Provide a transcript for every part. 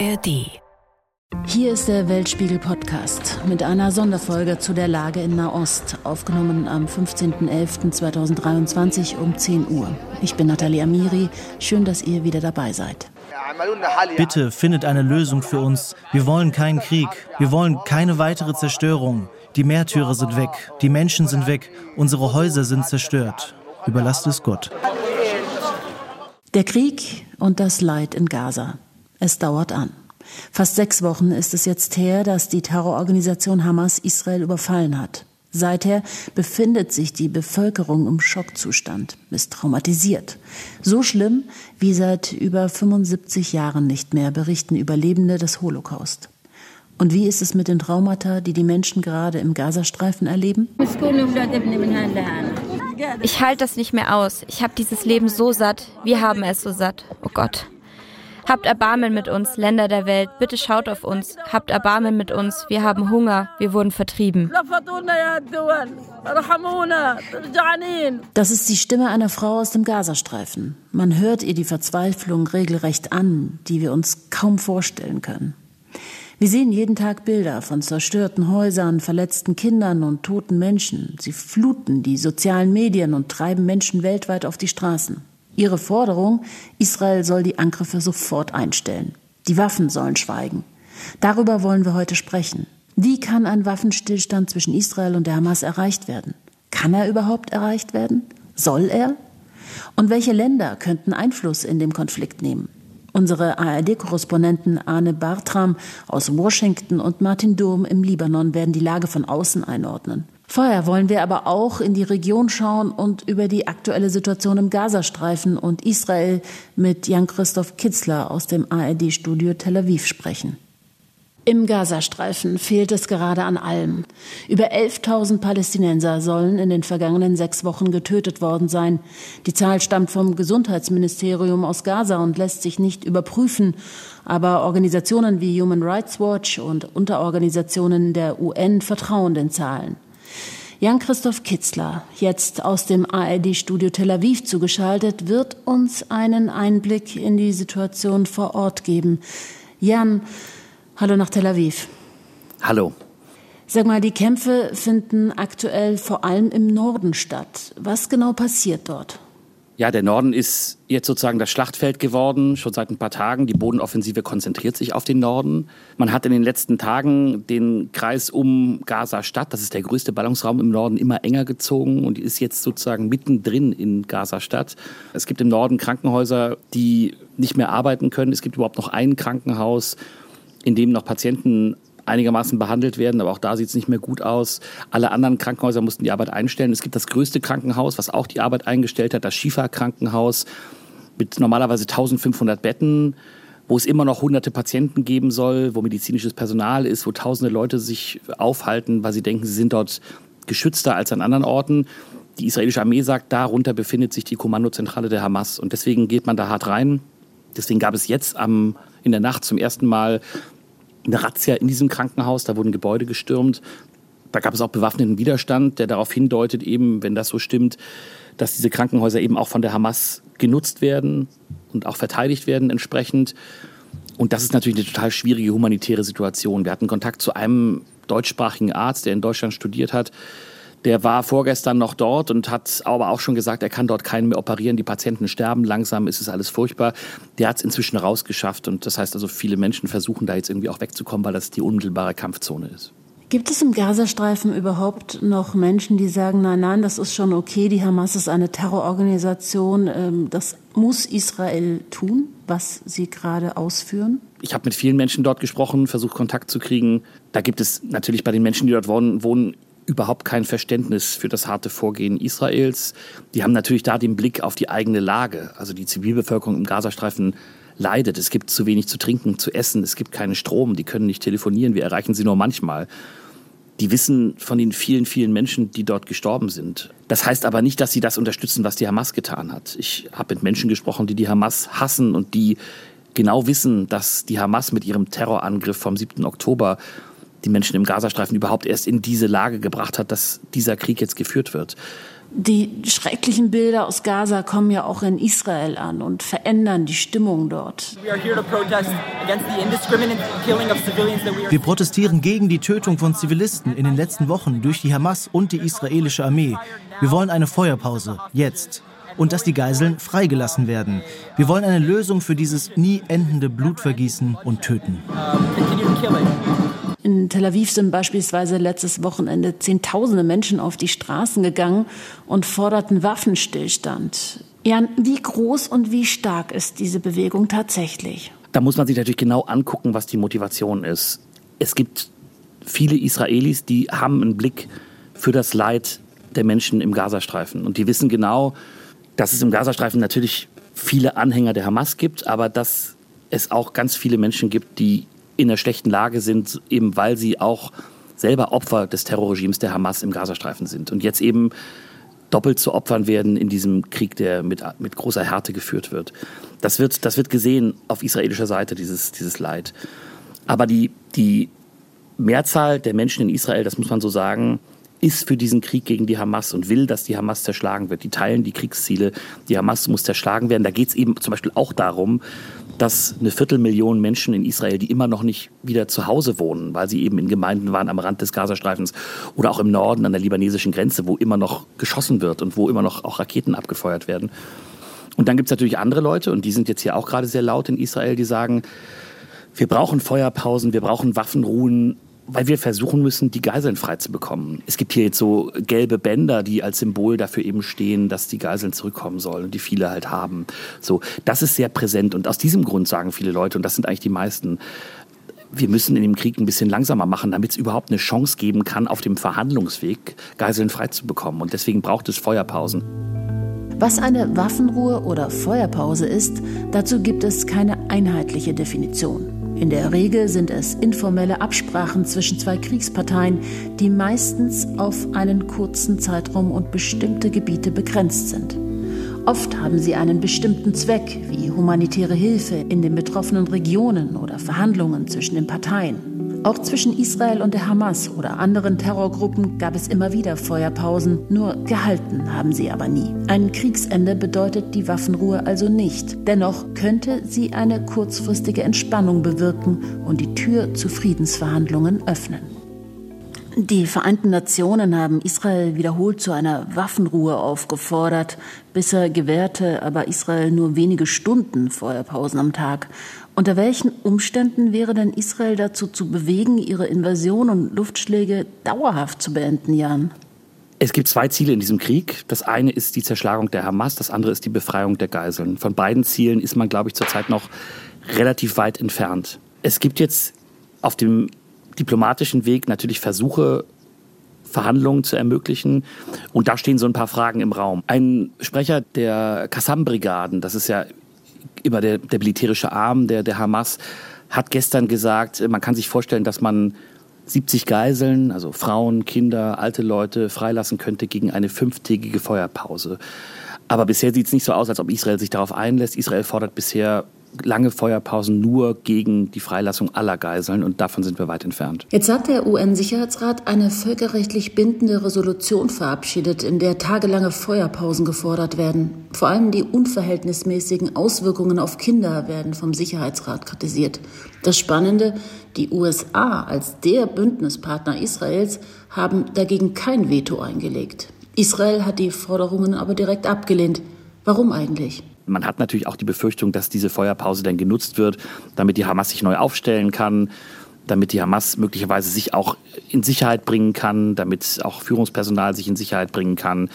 ARD. Hier ist der Weltspiegel Podcast mit einer Sonderfolge zu der Lage in Nahost, aufgenommen am 15.11.2023 um 10 Uhr. Ich bin Nathalie Amiri. Schön, dass ihr wieder dabei seid. Bitte findet eine Lösung für uns. Wir wollen keinen Krieg. Wir wollen keine weitere Zerstörung. Die Märtyrer sind weg. Die Menschen sind weg. Unsere Häuser sind zerstört. Überlasst es Gott. Der Krieg und das Leid in Gaza. Es dauert an. Fast sechs Wochen ist es jetzt her, dass die Terrororganisation Hamas Israel überfallen hat. Seither befindet sich die Bevölkerung im Schockzustand, ist traumatisiert. So schlimm wie seit über 75 Jahren nicht mehr, berichten Überlebende des Holocaust. Und wie ist es mit den Traumata, die die Menschen gerade im Gazastreifen erleben? Ich halte das nicht mehr aus. Ich habe dieses Leben so satt. Wir haben es so satt. Oh Gott. Habt Erbarmen mit uns, Länder der Welt. Bitte schaut auf uns. Habt Erbarmen mit uns. Wir haben Hunger. Wir wurden vertrieben. Das ist die Stimme einer Frau aus dem Gazastreifen. Man hört ihr die Verzweiflung regelrecht an, die wir uns kaum vorstellen können. Wir sehen jeden Tag Bilder von zerstörten Häusern, verletzten Kindern und toten Menschen. Sie fluten die sozialen Medien und treiben Menschen weltweit auf die Straßen. Ihre Forderung, Israel soll die Angriffe sofort einstellen. Die Waffen sollen schweigen. Darüber wollen wir heute sprechen. Wie kann ein Waffenstillstand zwischen Israel und der Hamas erreicht werden? Kann er überhaupt erreicht werden? Soll er? Und welche Länder könnten Einfluss in dem Konflikt nehmen? Unsere ARD-Korrespondenten Arne Bartram aus Washington und Martin Durm im Libanon werden die Lage von außen einordnen. Vorher wollen wir aber auch in die Region schauen und über die aktuelle Situation im Gazastreifen und Israel mit Jan-Christoph Kitzler aus dem ARD-Studio Tel Aviv sprechen. Im Gazastreifen fehlt es gerade an allem. Über 11.000 Palästinenser sollen in den vergangenen sechs Wochen getötet worden sein. Die Zahl stammt vom Gesundheitsministerium aus Gaza und lässt sich nicht überprüfen. Aber Organisationen wie Human Rights Watch und Unterorganisationen der UN vertrauen den Zahlen. Jan-Christoph Kitzler, jetzt aus dem ARD-Studio Tel Aviv zugeschaltet, wird uns einen Einblick in die Situation vor Ort geben. Jan, Hallo nach Tel Aviv. Hallo. Sag mal, die Kämpfe finden aktuell vor allem im Norden statt. Was genau passiert dort? Ja, der Norden ist jetzt sozusagen das Schlachtfeld geworden, schon seit ein paar Tagen. Die Bodenoffensive konzentriert sich auf den Norden. Man hat in den letzten Tagen den Kreis um Gaza-Stadt, das ist der größte Ballungsraum im Norden, immer enger gezogen und ist jetzt sozusagen mittendrin in Gaza-Stadt. Es gibt im Norden Krankenhäuser, die nicht mehr arbeiten können. Es gibt überhaupt noch ein Krankenhaus in dem noch Patienten einigermaßen behandelt werden, aber auch da sieht es nicht mehr gut aus. Alle anderen Krankenhäuser mussten die Arbeit einstellen. Es gibt das größte Krankenhaus, was auch die Arbeit eingestellt hat, das Schifa-Krankenhaus mit normalerweise 1500 Betten, wo es immer noch hunderte Patienten geben soll, wo medizinisches Personal ist, wo tausende Leute sich aufhalten, weil sie denken, sie sind dort geschützter als an anderen Orten. Die israelische Armee sagt, darunter befindet sich die Kommandozentrale der Hamas und deswegen geht man da hart rein. Deswegen gab es jetzt am, in der Nacht zum ersten Mal eine Razzia in diesem Krankenhaus, da wurden Gebäude gestürmt. Da gab es auch bewaffneten Widerstand, der darauf hindeutet, eben, wenn das so stimmt, dass diese Krankenhäuser eben auch von der Hamas genutzt werden und auch verteidigt werden entsprechend. Und das ist natürlich eine total schwierige humanitäre Situation. Wir hatten Kontakt zu einem deutschsprachigen Arzt, der in Deutschland studiert hat, der war vorgestern noch dort und hat aber auch schon gesagt, er kann dort keinen mehr operieren. Die Patienten sterben langsam, ist es alles furchtbar. Der hat es inzwischen rausgeschafft und das heißt also, viele Menschen versuchen da jetzt irgendwie auch wegzukommen, weil das die unmittelbare Kampfzone ist. Gibt es im Gazastreifen überhaupt noch Menschen, die sagen, nein, nein, das ist schon okay, die Hamas ist eine Terrororganisation, ähm, das muss Israel tun, was sie gerade ausführen? Ich habe mit vielen Menschen dort gesprochen, versucht Kontakt zu kriegen. Da gibt es natürlich bei den Menschen, die dort wohnen, wohnen überhaupt kein Verständnis für das harte Vorgehen Israels. Die haben natürlich da den Blick auf die eigene Lage. Also die Zivilbevölkerung im Gazastreifen leidet. Es gibt zu wenig zu trinken, zu essen. Es gibt keinen Strom. Die können nicht telefonieren. Wir erreichen sie nur manchmal. Die wissen von den vielen, vielen Menschen, die dort gestorben sind. Das heißt aber nicht, dass sie das unterstützen, was die Hamas getan hat. Ich habe mit Menschen gesprochen, die die Hamas hassen und die genau wissen, dass die Hamas mit ihrem Terrorangriff vom 7. Oktober die Menschen im Gazastreifen überhaupt erst in diese Lage gebracht hat, dass dieser Krieg jetzt geführt wird. Die schrecklichen Bilder aus Gaza kommen ja auch in Israel an und verändern die Stimmung dort. Wir protestieren gegen die Tötung von Zivilisten in den letzten Wochen durch die Hamas und die israelische Armee. Wir wollen eine Feuerpause, jetzt. Und dass die Geiseln freigelassen werden. Wir wollen eine Lösung für dieses nie endende Blutvergießen und Töten. In Tel Aviv sind beispielsweise letztes Wochenende Zehntausende Menschen auf die Straßen gegangen und forderten Waffenstillstand. Jan, wie groß und wie stark ist diese Bewegung tatsächlich? Da muss man sich natürlich genau angucken, was die Motivation ist. Es gibt viele Israelis, die haben einen Blick für das Leid der Menschen im Gazastreifen. Und die wissen genau, dass es im Gazastreifen natürlich viele Anhänger der Hamas gibt, aber dass es auch ganz viele Menschen gibt, die in einer schlechten Lage sind, eben weil sie auch selber Opfer des Terrorregimes der Hamas im Gazastreifen sind und jetzt eben doppelt zu Opfern werden in diesem Krieg, der mit, mit großer Härte geführt wird. Das wird, das wird gesehen auf israelischer Seite, dieses, dieses Leid. Aber die, die Mehrzahl der Menschen in Israel, das muss man so sagen, ist für diesen Krieg gegen die Hamas und will, dass die Hamas zerschlagen wird. Die teilen die Kriegsziele. Die Hamas muss zerschlagen werden. Da geht es eben zum Beispiel auch darum, dass eine Viertelmillion Menschen in Israel, die immer noch nicht wieder zu Hause wohnen, weil sie eben in Gemeinden waren am Rand des Gazastreifens oder auch im Norden an der libanesischen Grenze, wo immer noch geschossen wird und wo immer noch auch Raketen abgefeuert werden. Und dann gibt es natürlich andere Leute, und die sind jetzt hier auch gerade sehr laut in Israel, die sagen, wir brauchen Feuerpausen, wir brauchen Waffenruhen, weil wir versuchen müssen, die Geiseln frei zu bekommen. Es gibt hier jetzt so gelbe Bänder, die als Symbol dafür eben stehen, dass die Geiseln zurückkommen sollen und die viele halt haben. So, das ist sehr präsent und aus diesem Grund sagen viele Leute, und das sind eigentlich die meisten, wir müssen in dem Krieg ein bisschen langsamer machen, damit es überhaupt eine Chance geben kann, auf dem Verhandlungsweg Geiseln frei zu bekommen. Und deswegen braucht es Feuerpausen. Was eine Waffenruhe oder Feuerpause ist, dazu gibt es keine einheitliche Definition. In der Regel sind es informelle Absprachen zwischen zwei Kriegsparteien, die meistens auf einen kurzen Zeitraum und bestimmte Gebiete begrenzt sind. Oft haben sie einen bestimmten Zweck, wie humanitäre Hilfe in den betroffenen Regionen oder Verhandlungen zwischen den Parteien. Auch zwischen Israel und der Hamas oder anderen Terrorgruppen gab es immer wieder Feuerpausen, nur gehalten haben sie aber nie. Ein Kriegsende bedeutet die Waffenruhe also nicht. Dennoch könnte sie eine kurzfristige Entspannung bewirken und die Tür zu Friedensverhandlungen öffnen. Die Vereinten Nationen haben Israel wiederholt zu einer Waffenruhe aufgefordert. Bisher gewährte aber Israel nur wenige Stunden Feuerpausen am Tag. Unter welchen Umständen wäre denn Israel dazu zu bewegen, ihre Invasion und Luftschläge dauerhaft zu beenden, Jan? Es gibt zwei Ziele in diesem Krieg. Das eine ist die Zerschlagung der Hamas, das andere ist die Befreiung der Geiseln. Von beiden Zielen ist man, glaube ich, zurzeit noch relativ weit entfernt. Es gibt jetzt auf dem diplomatischen Weg natürlich Versuche, Verhandlungen zu ermöglichen. Und da stehen so ein paar Fragen im Raum. Ein Sprecher der Qassam-Brigaden, das ist ja immer der, der militärische Arm der, der Hamas, hat gestern gesagt, man kann sich vorstellen, dass man 70 Geiseln, also Frauen, Kinder, alte Leute, freilassen könnte gegen eine fünftägige Feuerpause. Aber bisher sieht es nicht so aus, als ob Israel sich darauf einlässt. Israel fordert bisher lange Feuerpausen nur gegen die Freilassung aller Geiseln und davon sind wir weit entfernt. Jetzt hat der UN-Sicherheitsrat eine völkerrechtlich bindende Resolution verabschiedet, in der tagelange Feuerpausen gefordert werden. Vor allem die unverhältnismäßigen Auswirkungen auf Kinder werden vom Sicherheitsrat kritisiert. Das Spannende, die USA als der Bündnispartner Israels haben dagegen kein Veto eingelegt. Israel hat die Forderungen aber direkt abgelehnt. Warum eigentlich? Man hat natürlich auch die Befürchtung, dass diese Feuerpause dann genutzt wird, damit die Hamas sich neu aufstellen kann, damit die Hamas möglicherweise sich auch in Sicherheit bringen kann, damit auch Führungspersonal sich in Sicherheit bringen kann.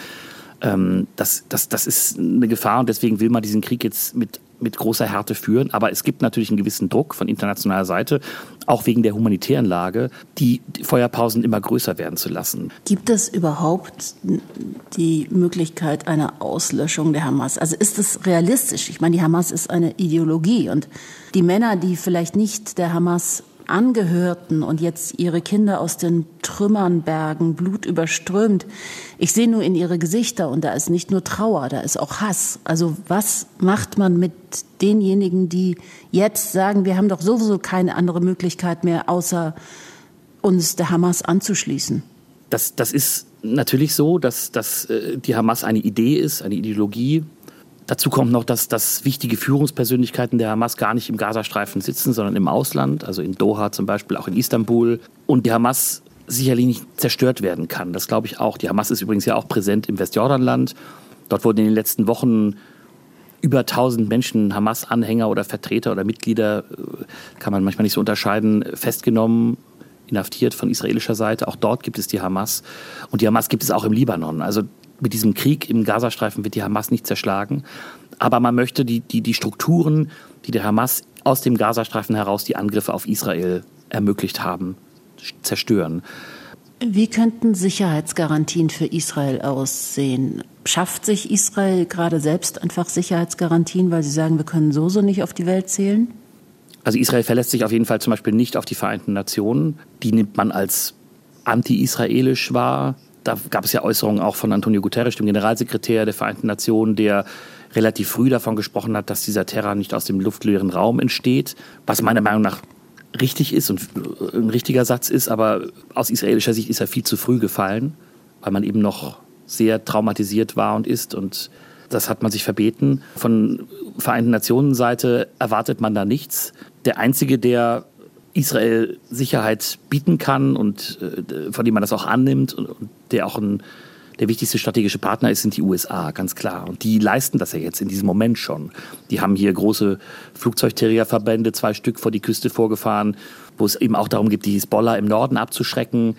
Ähm, das, das, das ist eine Gefahr und deswegen will man diesen Krieg jetzt mit mit großer Härte führen. Aber es gibt natürlich einen gewissen Druck von internationaler Seite, auch wegen der humanitären Lage, die Feuerpausen immer größer werden zu lassen. Gibt es überhaupt die Möglichkeit einer Auslöschung der Hamas? Also ist es realistisch? Ich meine, die Hamas ist eine Ideologie und die Männer, die vielleicht nicht der Hamas angehörten und jetzt ihre Kinder aus den Trümmern bergen, Blut überströmt. Ich sehe nur in ihre Gesichter und da ist nicht nur Trauer, da ist auch Hass. Also was macht man mit denjenigen, die jetzt sagen, wir haben doch sowieso keine andere Möglichkeit mehr, außer uns der Hamas anzuschließen. Das, das ist natürlich so, dass, dass äh, die Hamas eine Idee ist, eine Ideologie. Dazu kommt noch, dass, dass wichtige Führungspersönlichkeiten der Hamas gar nicht im Gazastreifen sitzen, sondern im Ausland, also in Doha zum Beispiel, auch in Istanbul. Und die Hamas sicherlich nicht zerstört werden kann. Das glaube ich auch. Die Hamas ist übrigens ja auch präsent im Westjordanland. Dort wurden in den letzten Wochen über 1000 Menschen, Hamas-Anhänger oder Vertreter oder Mitglieder, äh, kann man manchmal nicht so unterscheiden, festgenommen, inhaftiert von israelischer Seite. Auch dort gibt es die Hamas. Und die Hamas gibt es auch im Libanon. Also mit diesem Krieg im Gazastreifen wird die Hamas nicht zerschlagen. Aber man möchte die, die, die Strukturen, die der Hamas aus dem Gazastreifen heraus die Angriffe auf Israel ermöglicht haben, zerstören. Wie könnten Sicherheitsgarantien für Israel aussehen? Schafft sich Israel gerade selbst einfach Sicherheitsgarantien, weil sie sagen, wir können so so nicht auf die Welt zählen? Also Israel verlässt sich auf jeden Fall zum Beispiel nicht auf die Vereinten Nationen. Die nimmt man als anti-israelisch wahr. Da gab es ja Äußerungen auch von Antonio Guterres, dem Generalsekretär der Vereinten Nationen, der relativ früh davon gesprochen hat, dass dieser Terror nicht aus dem luftleeren Raum entsteht, was meiner Meinung nach richtig ist und ein richtiger Satz ist, aber aus israelischer Sicht ist er viel zu früh gefallen, weil man eben noch sehr traumatisiert war und ist und das hat man sich verbeten. Von Vereinten Nationen Seite erwartet man da nichts. Der einzige, der Israel Sicherheit bieten kann und äh, von dem man das auch annimmt und, und der auch ein der wichtigste strategische Partner ist, sind die USA, ganz klar. Und die leisten das ja jetzt in diesem Moment schon. Die haben hier große Flugzeugträgerverbände, zwei Stück vor die Küste vorgefahren, wo es eben auch darum geht, die Hisbollah im Norden abzuschrecken.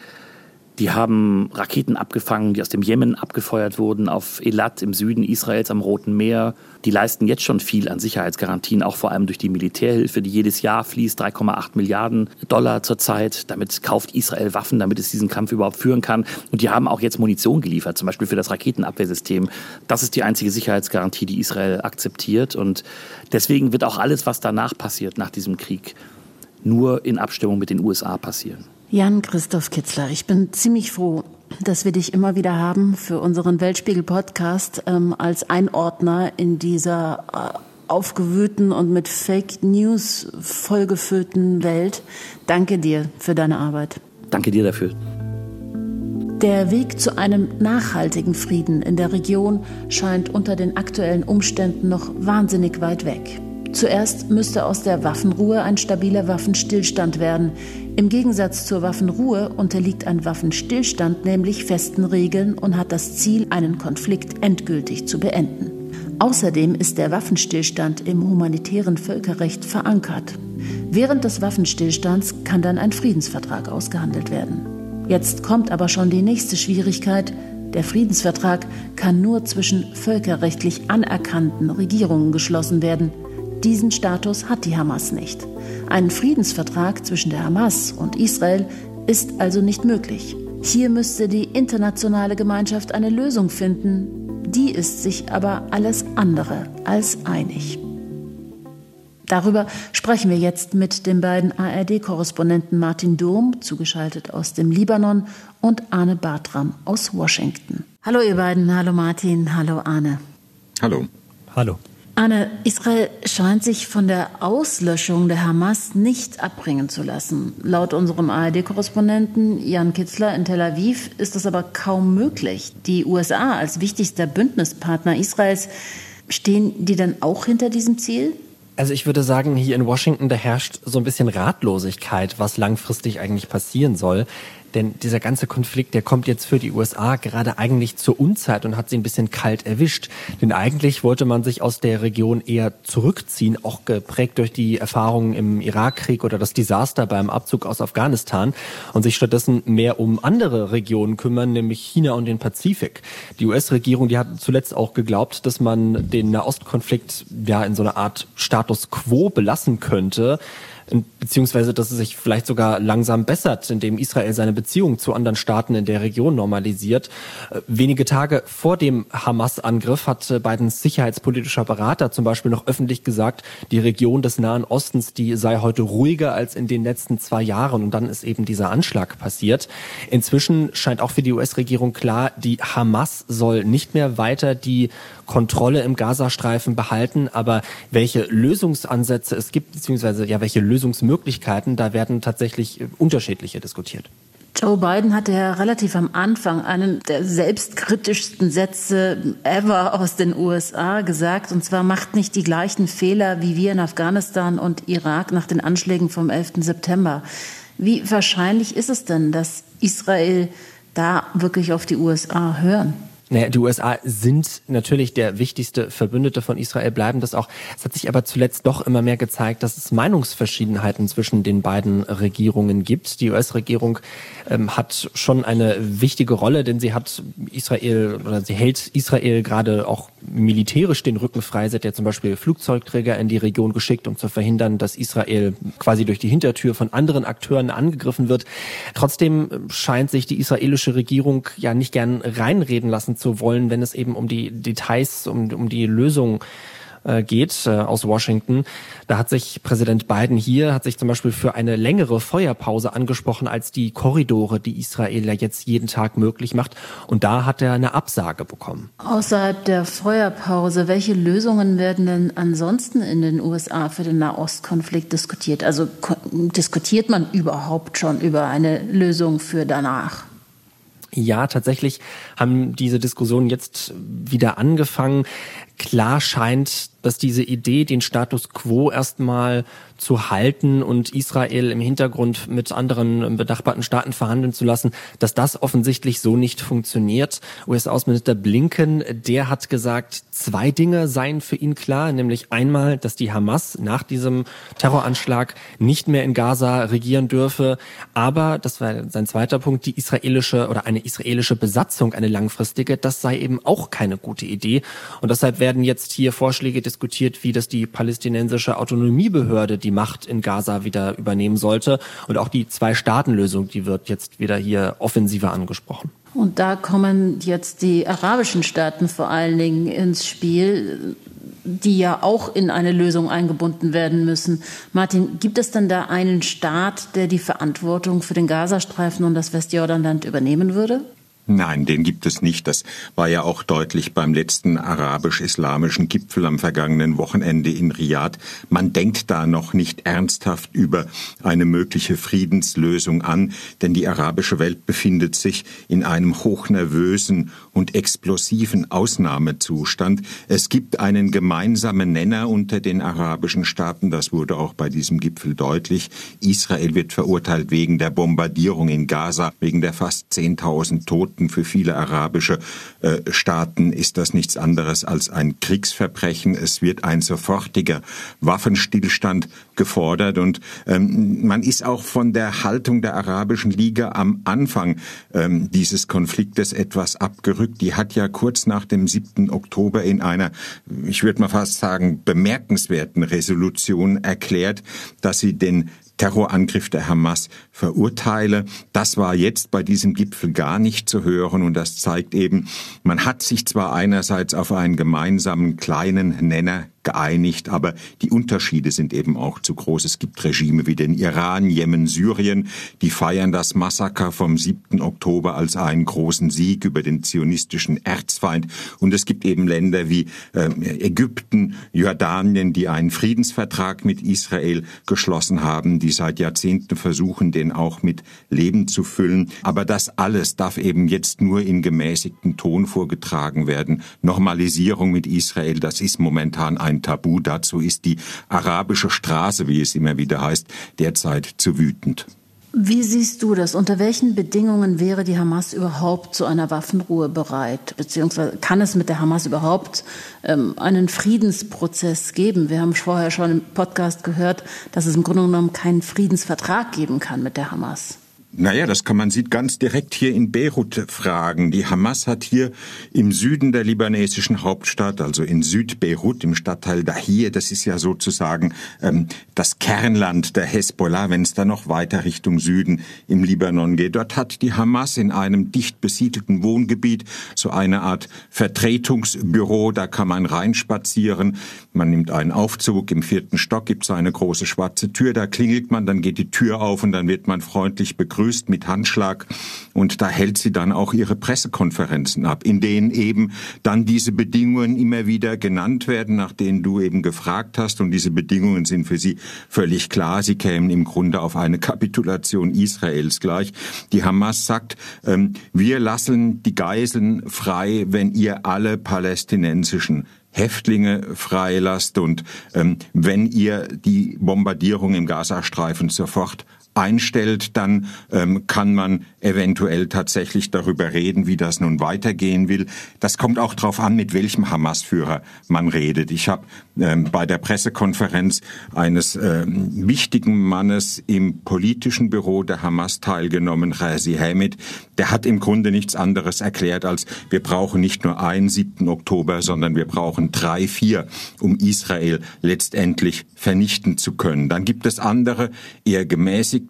Die haben Raketen abgefangen, die aus dem Jemen abgefeuert wurden, auf Elat im Süden Israels am Roten Meer. Die leisten jetzt schon viel an Sicherheitsgarantien, auch vor allem durch die Militärhilfe, die jedes Jahr fließt, 3,8 Milliarden Dollar zurzeit. Damit kauft Israel Waffen, damit es diesen Kampf überhaupt führen kann. Und die haben auch jetzt Munition geliefert, zum Beispiel für das Raketenabwehrsystem. Das ist die einzige Sicherheitsgarantie, die Israel akzeptiert. Und deswegen wird auch alles, was danach passiert, nach diesem Krieg, nur in Abstimmung mit den USA passieren. Jan Christoph Kitzler, ich bin ziemlich froh, dass wir dich immer wieder haben für unseren Weltspiegel-Podcast ähm, als Einordner in dieser äh, aufgewühlten und mit Fake News vollgefüllten Welt. Danke dir für deine Arbeit. Danke dir dafür. Der Weg zu einem nachhaltigen Frieden in der Region scheint unter den aktuellen Umständen noch wahnsinnig weit weg. Zuerst müsste aus der Waffenruhe ein stabiler Waffenstillstand werden. Im Gegensatz zur Waffenruhe unterliegt ein Waffenstillstand nämlich festen Regeln und hat das Ziel, einen Konflikt endgültig zu beenden. Außerdem ist der Waffenstillstand im humanitären Völkerrecht verankert. Während des Waffenstillstands kann dann ein Friedensvertrag ausgehandelt werden. Jetzt kommt aber schon die nächste Schwierigkeit. Der Friedensvertrag kann nur zwischen völkerrechtlich anerkannten Regierungen geschlossen werden. Diesen Status hat die Hamas nicht. Ein Friedensvertrag zwischen der Hamas und Israel ist also nicht möglich. Hier müsste die internationale Gemeinschaft eine Lösung finden. Die ist sich aber alles andere als einig. Darüber sprechen wir jetzt mit den beiden ARD-Korrespondenten Martin Durm, zugeschaltet aus dem Libanon, und Arne Bartram aus Washington. Hallo ihr beiden, hallo Martin, hallo Arne. Hallo. Hallo. Anne, Israel scheint sich von der Auslöschung der Hamas nicht abbringen zu lassen. Laut unserem ARD-Korrespondenten Jan Kitzler in Tel Aviv ist das aber kaum möglich. Die USA als wichtigster Bündnispartner Israels, stehen die dann auch hinter diesem Ziel? Also ich würde sagen, hier in Washington, da herrscht so ein bisschen Ratlosigkeit, was langfristig eigentlich passieren soll. Denn dieser ganze Konflikt, der kommt jetzt für die USA gerade eigentlich zur Unzeit und hat sie ein bisschen kalt erwischt. Denn eigentlich wollte man sich aus der Region eher zurückziehen, auch geprägt durch die Erfahrungen im Irakkrieg oder das Desaster beim Abzug aus Afghanistan und sich stattdessen mehr um andere Regionen kümmern, nämlich China und den Pazifik. Die US-Regierung, die hat zuletzt auch geglaubt, dass man den Nahostkonflikt ja in so einer Art Status quo belassen könnte beziehungsweise dass es sich vielleicht sogar langsam bessert, indem Israel seine Beziehungen zu anderen Staaten in der Region normalisiert. Äh, wenige Tage vor dem Hamas-Angriff hat Bidens sicherheitspolitischer Berater zum Beispiel noch öffentlich gesagt, die Region des Nahen Ostens, die sei heute ruhiger als in den letzten zwei Jahren. Und dann ist eben dieser Anschlag passiert. Inzwischen scheint auch für die US-Regierung klar, die Hamas soll nicht mehr weiter die Kontrolle im Gazastreifen behalten. Aber welche Lösungsansätze es gibt, beziehungsweise ja, welche Lösungen Lösungsmöglichkeiten, da werden tatsächlich unterschiedliche diskutiert. Joe Biden hatte ja relativ am Anfang einen der selbstkritischsten Sätze ever aus den USA gesagt, und zwar macht nicht die gleichen Fehler wie wir in Afghanistan und Irak nach den Anschlägen vom 11. September. Wie wahrscheinlich ist es denn, dass Israel da wirklich auf die USA hören? Naja, die USA sind natürlich der wichtigste Verbündete von Israel, bleiben das auch. Es hat sich aber zuletzt doch immer mehr gezeigt, dass es Meinungsverschiedenheiten zwischen den beiden Regierungen gibt. Die US-Regierung ähm, hat schon eine wichtige Rolle, denn sie hat Israel oder sie hält Israel gerade auch militärisch den Rücken frei. Sie hat ja zum Beispiel Flugzeugträger in die Region geschickt, um zu verhindern, dass Israel quasi durch die Hintertür von anderen Akteuren angegriffen wird. Trotzdem scheint sich die israelische Regierung ja nicht gern reinreden lassen zu wollen, wenn es eben um die Details, um, um die Lösung äh, geht äh, aus Washington. Da hat sich Präsident Biden hier, hat sich zum Beispiel für eine längere Feuerpause angesprochen als die Korridore, die Israel ja jetzt jeden Tag möglich macht. Und da hat er eine Absage bekommen. Außerhalb der Feuerpause, welche Lösungen werden denn ansonsten in den USA für den Nahostkonflikt diskutiert? Also diskutiert man überhaupt schon über eine Lösung für danach? Ja, tatsächlich haben diese Diskussionen jetzt wieder angefangen. Klar scheint, dass diese Idee, den Status quo erstmal zu halten und Israel im Hintergrund mit anderen benachbarten Staaten verhandeln zu lassen, dass das offensichtlich so nicht funktioniert. US-Außenminister Blinken, der hat gesagt, zwei Dinge seien für ihn klar, nämlich einmal, dass die Hamas nach diesem Terroranschlag nicht mehr in Gaza regieren dürfe, aber, das war sein zweiter Punkt, die israelische oder eine israelische Besatzung, eine langfristige, das sei eben auch keine gute Idee. Und deshalb werden jetzt hier Vorschläge diskutiert, wie das die palästinensische Autonomiebehörde, die Macht in Gaza wieder übernehmen sollte. Und auch die Zwei-Staaten-Lösung, die wird jetzt wieder hier offensiver angesprochen. Und da kommen jetzt die arabischen Staaten vor allen Dingen ins Spiel, die ja auch in eine Lösung eingebunden werden müssen. Martin, gibt es denn da einen Staat, der die Verantwortung für den Gazastreifen und das Westjordanland übernehmen würde? Nein, den gibt es nicht. Das war ja auch deutlich beim letzten arabisch-islamischen Gipfel am vergangenen Wochenende in Riyadh. Man denkt da noch nicht ernsthaft über eine mögliche Friedenslösung an, denn die arabische Welt befindet sich in einem hochnervösen und explosiven Ausnahmezustand. Es gibt einen gemeinsamen Nenner unter den arabischen Staaten, das wurde auch bei diesem Gipfel deutlich. Israel wird verurteilt wegen der Bombardierung in Gaza, wegen der fast 10.000 Toten Ägypten, für viele arabische äh, Staaten ist das nichts anderes als ein Kriegsverbrechen. Es wird ein sofortiger Waffenstillstand gefordert und ähm, man ist auch von der Haltung der Arabischen Liga am Anfang ähm, dieses Konfliktes etwas abgerückt. Die hat ja kurz nach dem 7. Oktober in einer, ich würde mal fast sagen, bemerkenswerten Resolution erklärt, dass sie den Terrorangriff der Hamas verurteile. Das war jetzt bei diesem Gipfel gar nicht zu hören und das zeigt eben, man hat sich zwar einerseits auf einen gemeinsamen kleinen Nenner geeinigt, aber die Unterschiede sind eben auch zu groß. Es gibt Regime wie den Iran, Jemen, Syrien, die feiern das Massaker vom 7. Oktober als einen großen Sieg über den zionistischen Erzfeind. Und es gibt eben Länder wie äh, Ägypten, Jordanien, die einen Friedensvertrag mit Israel geschlossen haben, die seit Jahrzehnten versuchen, den auch mit Leben zu füllen. Aber das alles darf eben jetzt nur in gemäßigten Ton vorgetragen werden. Normalisierung mit Israel, das ist momentan ein ein Tabu. Dazu ist die arabische Straße, wie es immer wieder heißt, derzeit zu wütend. Wie siehst du das? Unter welchen Bedingungen wäre die Hamas überhaupt zu einer Waffenruhe bereit? Beziehungsweise kann es mit der Hamas überhaupt ähm, einen Friedensprozess geben? Wir haben vorher schon im Podcast gehört, dass es im Grunde genommen keinen Friedensvertrag geben kann mit der Hamas. Naja, das kann man sieht ganz direkt hier in Beirut fragen. Die Hamas hat hier im Süden der libanesischen Hauptstadt, also in Südbeirut, im Stadtteil Dahir, das ist ja sozusagen ähm, das Kernland der Hezbollah, wenn es da noch weiter Richtung Süden im Libanon geht. Dort hat die Hamas in einem dicht besiedelten Wohngebiet so eine Art Vertretungsbüro, da kann man reinspazieren. Man nimmt einen Aufzug, im vierten Stock gibt es eine große schwarze Tür, da klingelt man, dann geht die Tür auf und dann wird man freundlich begrüßt begrüßt mit Handschlag und da hält sie dann auch ihre Pressekonferenzen ab, in denen eben dann diese Bedingungen immer wieder genannt werden, nach denen du eben gefragt hast und diese Bedingungen sind für sie völlig klar. Sie kämen im Grunde auf eine Kapitulation Israels gleich. Die Hamas sagt, ähm, wir lassen die Geiseln frei, wenn ihr alle palästinensischen Häftlinge freilasst und ähm, wenn ihr die Bombardierung im Gazastreifen sofort einstellt, dann ähm, kann man eventuell tatsächlich darüber reden, wie das nun weitergehen will. Das kommt auch darauf an, mit welchem Hamas-Führer man redet. Ich habe ähm, bei der Pressekonferenz eines ähm, wichtigen Mannes im politischen Büro der Hamas teilgenommen, Razi Hamid. Der hat im Grunde nichts anderes erklärt, als wir brauchen nicht nur einen 7. Oktober, sondern wir brauchen drei, vier, um Israel letztendlich vernichten zu können. Dann gibt es andere, eher gemäßigte,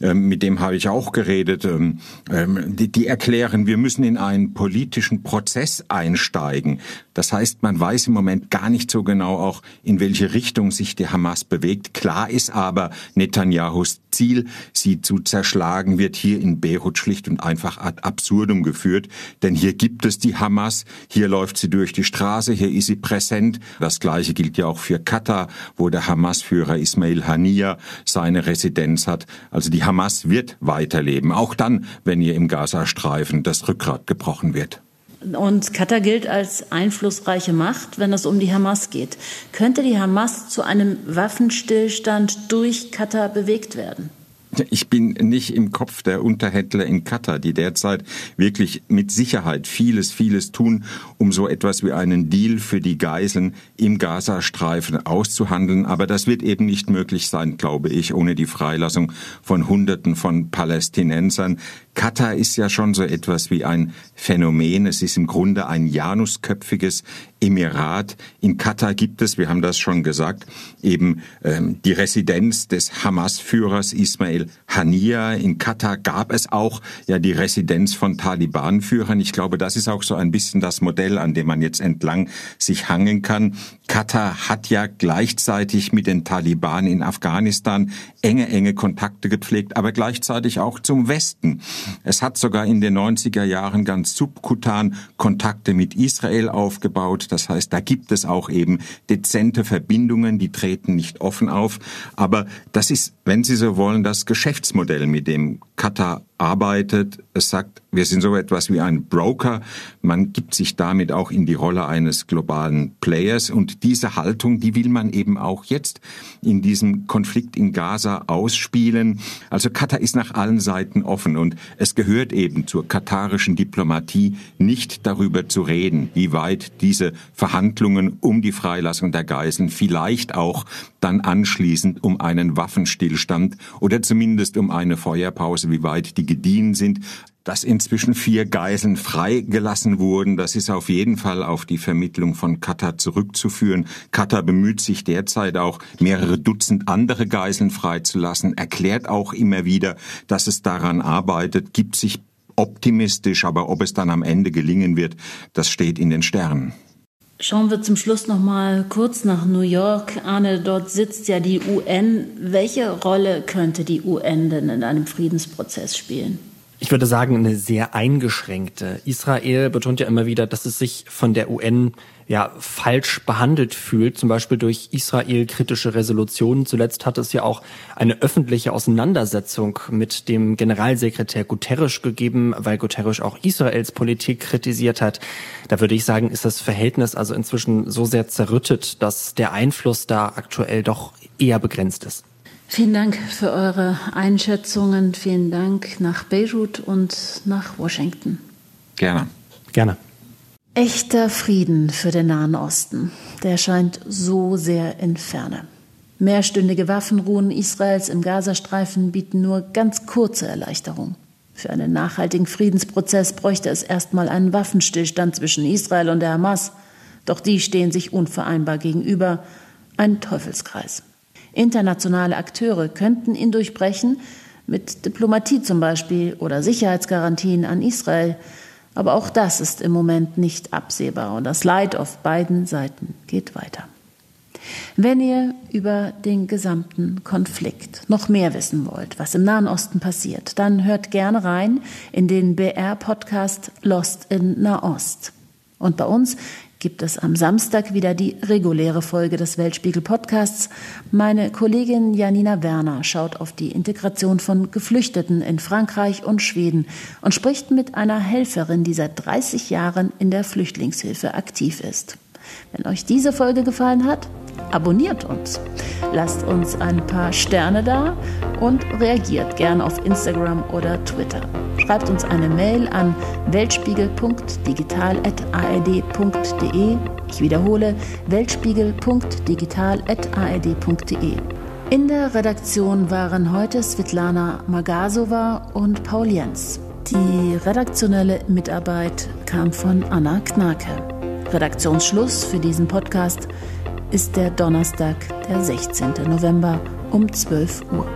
ähm, mit dem habe ich auch geredet, ähm, ähm, die erklären, wir müssen in einen politischen Prozess einsteigen. Das heißt, man weiß im Moment gar nicht so genau auch, in welche Richtung sich die Hamas bewegt. Klar ist aber, Netanyahus Ziel, sie zu zerschlagen, wird hier in Beirut schlicht und einfach ad absurdum geführt. Denn hier gibt es die Hamas, hier läuft sie durch die Straße, hier ist sie präsent. Das Gleiche gilt ja auch für Katar, wo der Hamas-Führer Ismail Haniya seine Residenz hat. Also die Hamas wird weiterleben, auch dann, wenn ihr im Gazastreifen das Rückgrat gebrochen wird. Und Katar gilt als einflussreiche Macht, wenn es um die Hamas geht. Könnte die Hamas zu einem Waffenstillstand durch Katar bewegt werden? Ich bin nicht im Kopf der Unterhändler in Katar, die derzeit wirklich mit Sicherheit vieles, vieles tun, um so etwas wie einen Deal für die Geiseln im Gazastreifen auszuhandeln. Aber das wird eben nicht möglich sein, glaube ich, ohne die Freilassung von Hunderten von Palästinensern. Katar ist ja schon so etwas wie ein Phänomen. Es ist im Grunde ein janusköpfiges Emirat. In Katar gibt es, wir haben das schon gesagt, eben ähm, die Residenz des Hamas-Führers Ismail Hania. In Katar gab es auch ja die Residenz von Taliban-Führern. Ich glaube, das ist auch so ein bisschen das Modell, an dem man jetzt entlang sich hangen kann. Katar hat ja gleichzeitig mit den Taliban in Afghanistan enge, enge Kontakte gepflegt, aber gleichzeitig auch zum Westen. Es hat sogar in den 90er Jahren ganz subkutan Kontakte mit Israel aufgebaut. Das heißt, da gibt es auch eben dezente Verbindungen, die treten nicht offen auf. Aber das ist, wenn Sie so wollen, das Geschäftsmodell, mit dem Katar arbeitet. Es sagt, wir sind so etwas wie ein Broker. Man gibt sich damit auch in die Rolle eines globalen Players. Und diese Haltung, die will man eben auch jetzt in diesem Konflikt in Gaza ausspielen. Also Katar ist nach allen Seiten offen und es gehört eben zur katarischen Diplomatie nicht darüber zu reden, wie weit diese Verhandlungen um die Freilassung der Geiseln vielleicht auch dann anschließend um einen Waffenstillstand oder zumindest um eine Feuerpause, wie weit die gediehen sind. Dass inzwischen vier Geiseln freigelassen wurden, das ist auf jeden Fall auf die Vermittlung von Katar zurückzuführen. Katar bemüht sich derzeit auch, mehrere Dutzend andere Geiseln freizulassen, erklärt auch immer wieder, dass es daran arbeitet, gibt sich optimistisch, aber ob es dann am Ende gelingen wird, das steht in den Sternen. Schauen wir zum Schluss noch mal kurz nach New York. Arne, dort sitzt ja die UN. Welche Rolle könnte die UN denn in einem Friedensprozess spielen? Ich würde sagen, eine sehr eingeschränkte. Israel betont ja immer wieder, dass es sich von der UN ja falsch behandelt fühlt, zum Beispiel durch Israel-kritische Resolutionen. Zuletzt hat es ja auch eine öffentliche Auseinandersetzung mit dem Generalsekretär Guterres gegeben, weil Guterres auch Israels Politik kritisiert hat. Da würde ich sagen, ist das Verhältnis also inzwischen so sehr zerrüttet, dass der Einfluss da aktuell doch eher begrenzt ist. Vielen Dank für eure Einschätzungen. Vielen Dank nach Beirut und nach Washington. Gerne. Gerne. Echter Frieden für den Nahen Osten, der scheint so sehr in Ferne. Mehrstündige Waffenruhen Israels im Gazastreifen bieten nur ganz kurze Erleichterung. Für einen nachhaltigen Friedensprozess bräuchte es erstmal einen Waffenstillstand zwischen Israel und der Hamas. Doch die stehen sich unvereinbar gegenüber. Ein Teufelskreis. Internationale Akteure könnten ihn durchbrechen, mit Diplomatie zum Beispiel oder Sicherheitsgarantien an Israel. Aber auch das ist im Moment nicht absehbar und das Leid auf beiden Seiten geht weiter. Wenn ihr über den gesamten Konflikt noch mehr wissen wollt, was im Nahen Osten passiert, dann hört gerne rein in den BR-Podcast Lost in Nahost. Und bei uns gibt es am Samstag wieder die reguläre Folge des Weltspiegel Podcasts. Meine Kollegin Janina Werner schaut auf die Integration von Geflüchteten in Frankreich und Schweden und spricht mit einer Helferin, die seit 30 Jahren in der Flüchtlingshilfe aktiv ist. Wenn euch diese Folge gefallen hat, abonniert uns, lasst uns ein paar Sterne da und reagiert gern auf Instagram oder Twitter. Schreibt uns eine Mail an weltspiegel.digital.ard.de. Ich wiederhole, weltspiegel.digital.ard.de. In der Redaktion waren heute Svetlana Magasova und Paul Jens. Die redaktionelle Mitarbeit kam von Anna Knake. Redaktionsschluss für diesen Podcast ist der Donnerstag, der 16. November um 12 Uhr.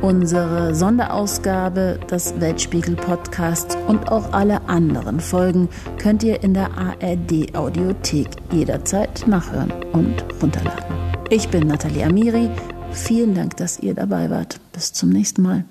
Unsere Sonderausgabe des Weltspiegel Podcasts und auch alle anderen Folgen könnt ihr in der ARD Audiothek jederzeit nachhören und runterladen. Ich bin Nathalie Amiri. Vielen Dank, dass ihr dabei wart. Bis zum nächsten Mal.